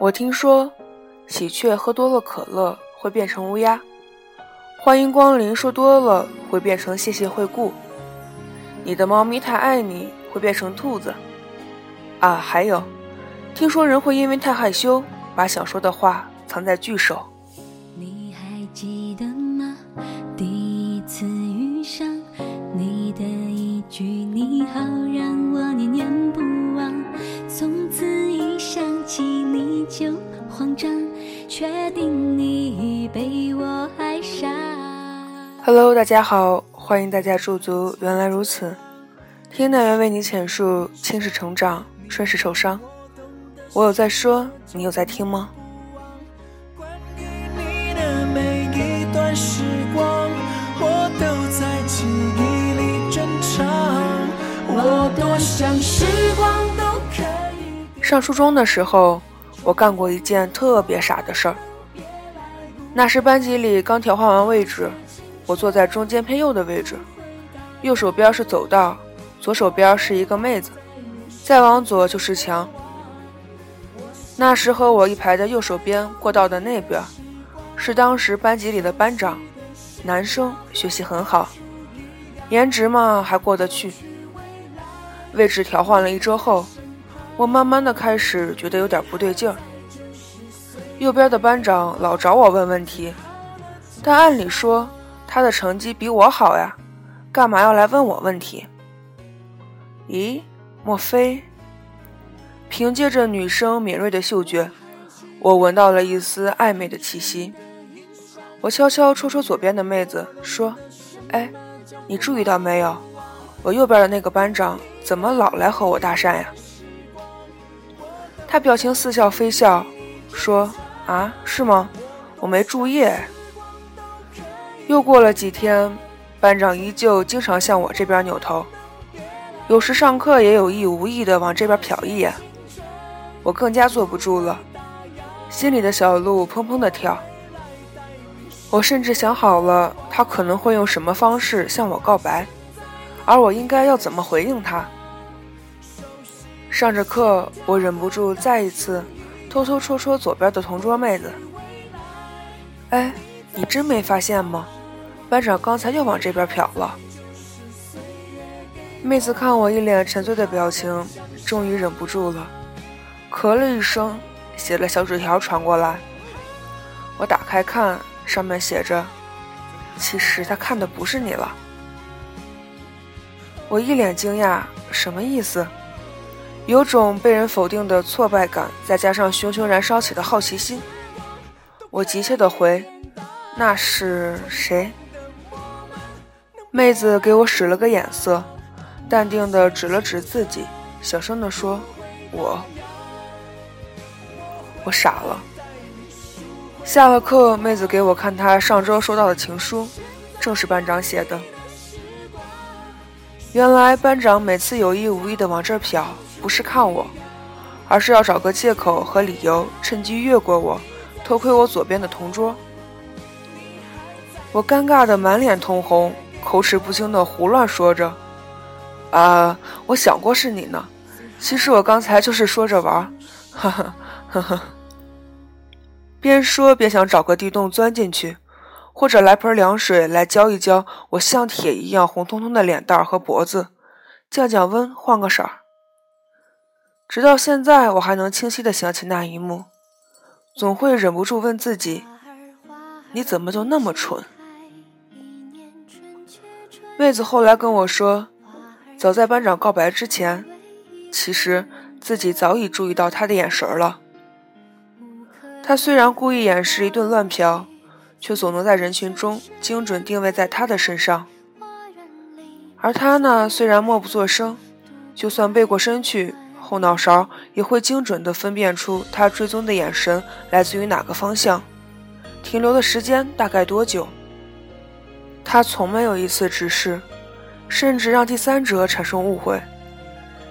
我听说，喜鹊喝多了可乐会变成乌鸦，欢迎光临说多了会变成谢谢惠顾，你的猫咪太爱你会变成兔子，啊，还有，听说人会因为太害羞，把想说的话藏在句首。大家好，欢迎大家驻足。原来如此，听奈缘为你浅述青史成长，顺势受伤。我有在说，你有在听吗？关于你的每一段时光，我都在记忆里珍藏。我多想时光都可以。上初中的时候，我干过一件特别傻的事儿。那时班级里刚调换完位置，我坐在中间偏右的位置，右手边是走道，左手边是一个妹子，再往左就是墙。那时和我一排的右手边过道的那边，是当时班级里的班长，男生，学习很好，颜值嘛还过得去。位置调换了一周后。我慢慢的开始觉得有点不对劲。右边的班长老找我问问题，但按理说他的成绩比我好呀，干嘛要来问我问题？咦，莫非？凭借着女生敏锐的嗅觉，我闻到了一丝暧昧的气息。我悄悄戳戳左边的妹子，说：“哎，你注意到没有？我右边的那个班长怎么老来和我搭讪呀？”他表情似笑非笑，说：“啊，是吗？我没注意。”又过了几天，班长依旧经常向我这边扭头，有时上课也有意无意的往这边瞟一眼。我更加坐不住了，心里的小鹿砰砰的跳。我甚至想好了，他可能会用什么方式向我告白，而我应该要怎么回应他。上着课，我忍不住再一次偷偷戳戳左边的同桌妹子。哎，你真没发现吗？班长刚才又往这边瞟了。妹子看我一脸沉醉的表情，终于忍不住了，咳了一声，写了小纸条传过来。我打开看，上面写着：“其实他看的不是你了。”我一脸惊讶，什么意思？有种被人否定的挫败感，再加上熊熊燃烧起的好奇心，我急切地回：“那是谁？”妹子给我使了个眼色，淡定地指了指自己，小声地说：“我。”我傻了。下了课，妹子给我看她上周收到的情书，正是班长写的。原来班长每次有意无意地往这儿瞟。不是看我，而是要找个借口和理由，趁机越过我，偷窥我左边的同桌。我尴尬的满脸通红，口齿不清的胡乱说着：“啊，我想过是你呢，其实我刚才就是说着玩，哈哈呵呵。”边说边想找个地洞钻进去，或者来盆凉水来浇一浇我像铁一样红彤彤的脸蛋和脖子，降降温，换个色儿。直到现在，我还能清晰地想起那一幕，总会忍不住问自己：“你怎么就那么蠢？”妹子后来跟我说，早在班长告白之前，其实自己早已注意到他的眼神了。他虽然故意掩饰一顿乱瞟，却总能在人群中精准定位在他的身上。而他呢，虽然默不作声，就算背过身去。后脑勺也会精准地分辨出他追踪的眼神来自于哪个方向，停留的时间大概多久。他从没有一次直视，甚至让第三者产生误会。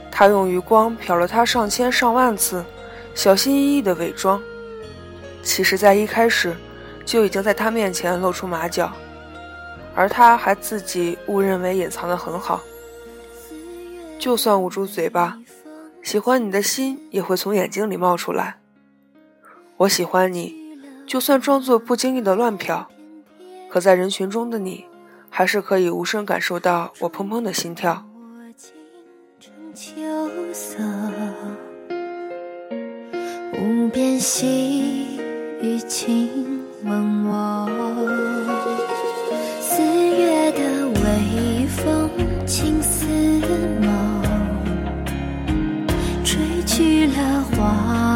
他用余光瞟了他上千上万次，小心翼翼的伪装，其实在一开始就已经在他面前露出马脚，而他还自己误认为隐藏得很好。就算捂住嘴巴。喜欢你的心也会从眼睛里冒出来。我喜欢你，就算装作不经意的乱瞟，可在人群中的你，还是可以无声感受到我砰砰的心跳。秋色，无边细雨轻吻我，四月的微风轻似梦，吹去了花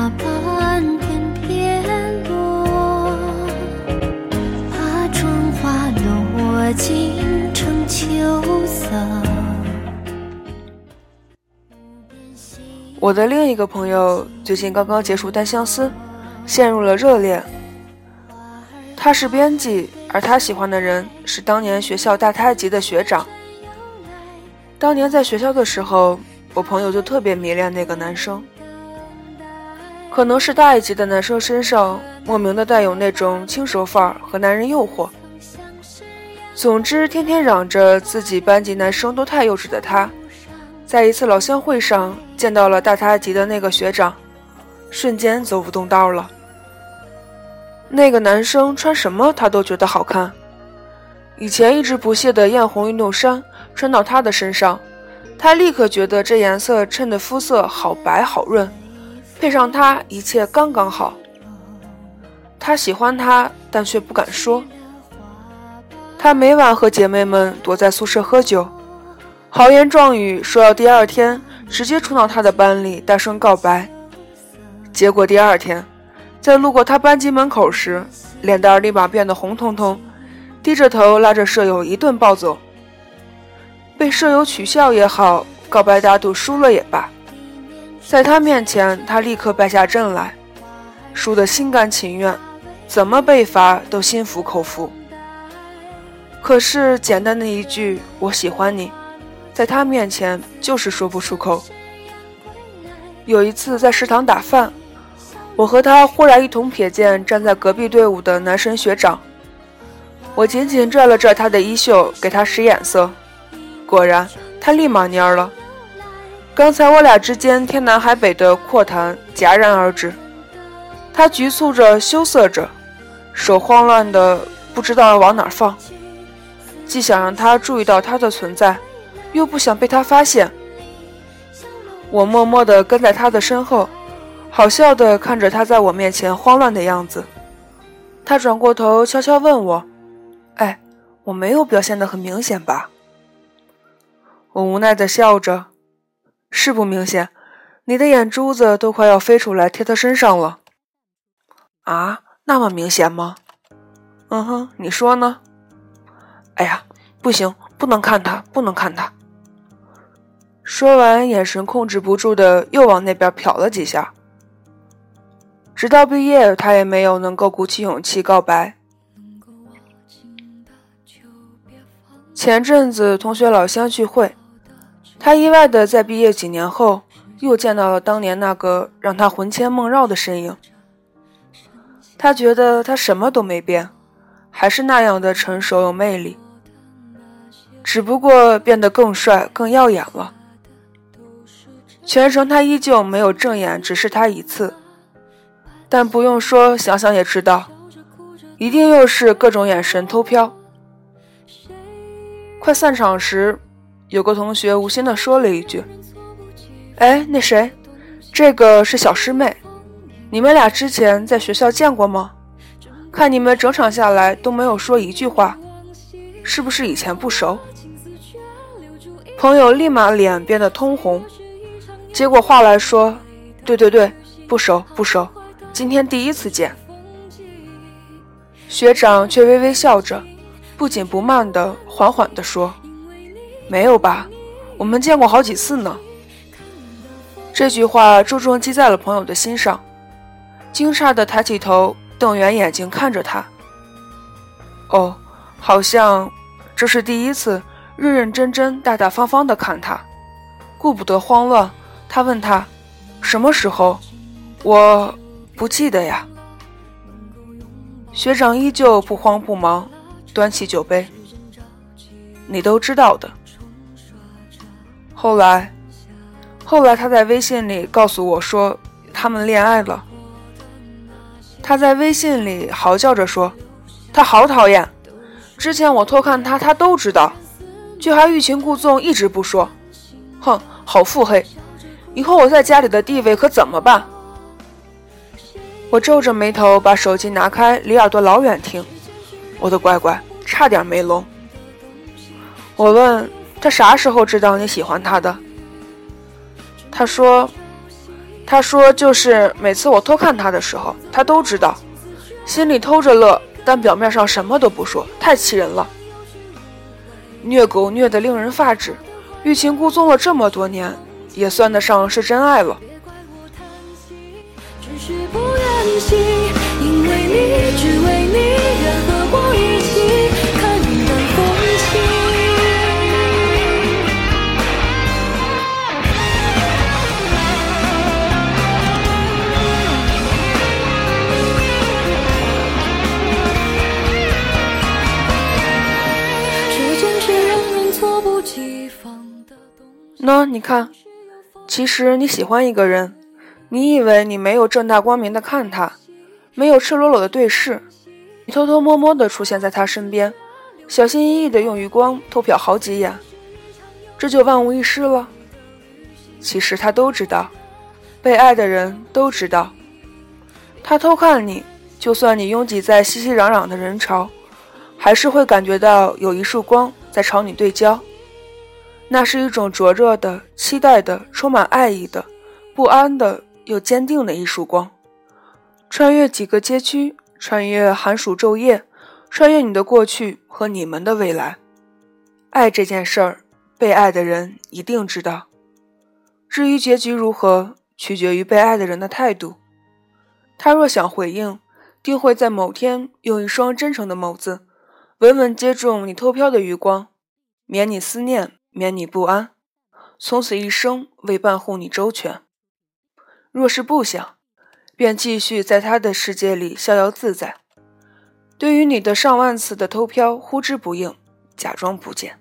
尽成秋色。我的另一个朋友最近刚刚结束单相思，陷入了热恋。他是编辑，而他喜欢的人是当年学校大他一级的学长。当年在学校的时候，我朋友就特别迷恋那个男生。可能是大一级的男生身上莫名的带有那种轻熟范儿和男人诱惑。总之，天天嚷着自己班级男生都太幼稚的他。在一次老乡会上见到了大他级的那个学长，瞬间走不动道了。那个男生穿什么他都觉得好看，以前一直不屑的艳红运动衫穿到他的身上，他立刻觉得这颜色衬的肤色好白好润，配上他一切刚刚好。他喜欢他，但却不敢说。他每晚和姐妹们躲在宿舍喝酒。豪言壮语说要第二天直接冲到他的班里大声告白，结果第二天，在路过他班级门口时，脸蛋立马变得红彤彤，低着头拉着舍友一顿暴走。被舍友取笑也好，告白打赌输了也罢，在他面前他立刻败下阵来，输得心甘情愿，怎么被罚都心服口服。可是简单的一句“我喜欢你”。在他面前就是说不出口。有一次在食堂打饭，我和他忽然一同瞥见站在隔壁队伍的男神学长，我紧紧拽了拽他的衣袖，给他使眼色，果然他立马蔫了。刚才我俩之间天南海北的阔谈戛然而止，他局促着，羞涩着，手慌乱的不知道往哪放，既想让他注意到他的存在。又不想被他发现，我默默地跟在他的身后，好笑地看着他在我面前慌乱的样子。他转过头悄悄问我：“哎，我没有表现得很明显吧？”我无奈地笑着：“是不明显，你的眼珠子都快要飞出来贴他身上了。”啊，那么明显吗？嗯哼，你说呢？哎呀，不行，不能看他，不能看他。说完，眼神控制不住的又往那边瞟了几下。直到毕业，他也没有能够鼓起勇气告白。前阵子同学老乡聚会，他意外的在毕业几年后又见到了当年那个让他魂牵梦绕的身影。他觉得他什么都没变，还是那样的成熟有魅力，只不过变得更帅、更耀眼了。全程他依旧没有正眼直视他一次，但不用说，想想也知道，一定又是各种眼神偷瞟。快散场时，有个同学无心的说了一句：“哎，那谁，这个是小师妹，你们俩之前在学校见过吗？看你们整场下来都没有说一句话，是不是以前不熟？”朋友立马脸变得通红。接过话来说：“对对对，不熟不熟，今天第一次见。”学长却微微笑着，不紧不慢的缓缓地说：“没有吧，我们见过好几次呢。”这句话重重击在了朋友的心上，惊诧的抬起头，瞪圆眼睛看着他。哦，好像这是第一次认认真真、大大方方的看他，顾不得慌乱。他问他：“什么时候？”我不记得呀。学长依旧不慌不忙，端起酒杯：“你都知道的。”后来，后来他在微信里告诉我说，他们恋爱了。他在微信里嚎叫着说：“他好讨厌，之前我偷看他，他都知道，却还欲擒故纵，一直不说。哼，好腹黑！以后我在家里的地位可怎么办？”我皱着眉头把手机拿开，离耳朵老远听。我的乖乖，差点没聋。我问他啥时候知道你喜欢他的？他说：“他说就是每次我偷看他的时候，他都知道，心里偷着乐，但表面上什么都不说，太气人了。虐狗虐得令人发指，欲擒故纵了这么多年，也算得上是真爱了。”只是不愿醒，因为你，只为你，看，其实你喜欢一个人，你以为你没有正大光明的看他，没有赤裸裸的对视，你偷偷摸摸的出现在他身边，小心翼翼的用余光偷瞟好几眼，这就万无一失了。其实他都知道，被爱的人都知道，他偷看你，就算你拥挤在熙熙攘攘的人潮，还是会感觉到有一束光在朝你对焦。那是一种灼热的、期待的、充满爱意的、不安的又坚定的一束光，穿越几个街区，穿越寒暑昼夜，穿越你的过去和你们的未来。爱这件事儿，被爱的人一定知道。至于结局如何，取决于被爱的人的态度。他若想回应，定会在某天用一双真诚的眸子，稳稳接住你偷瞟的余光，免你思念。免你不安，从此一生为伴护你周全。若是不想，便继续在他的世界里逍遥自在。对于你的上万次的偷瞟，呼之不应，假装不见。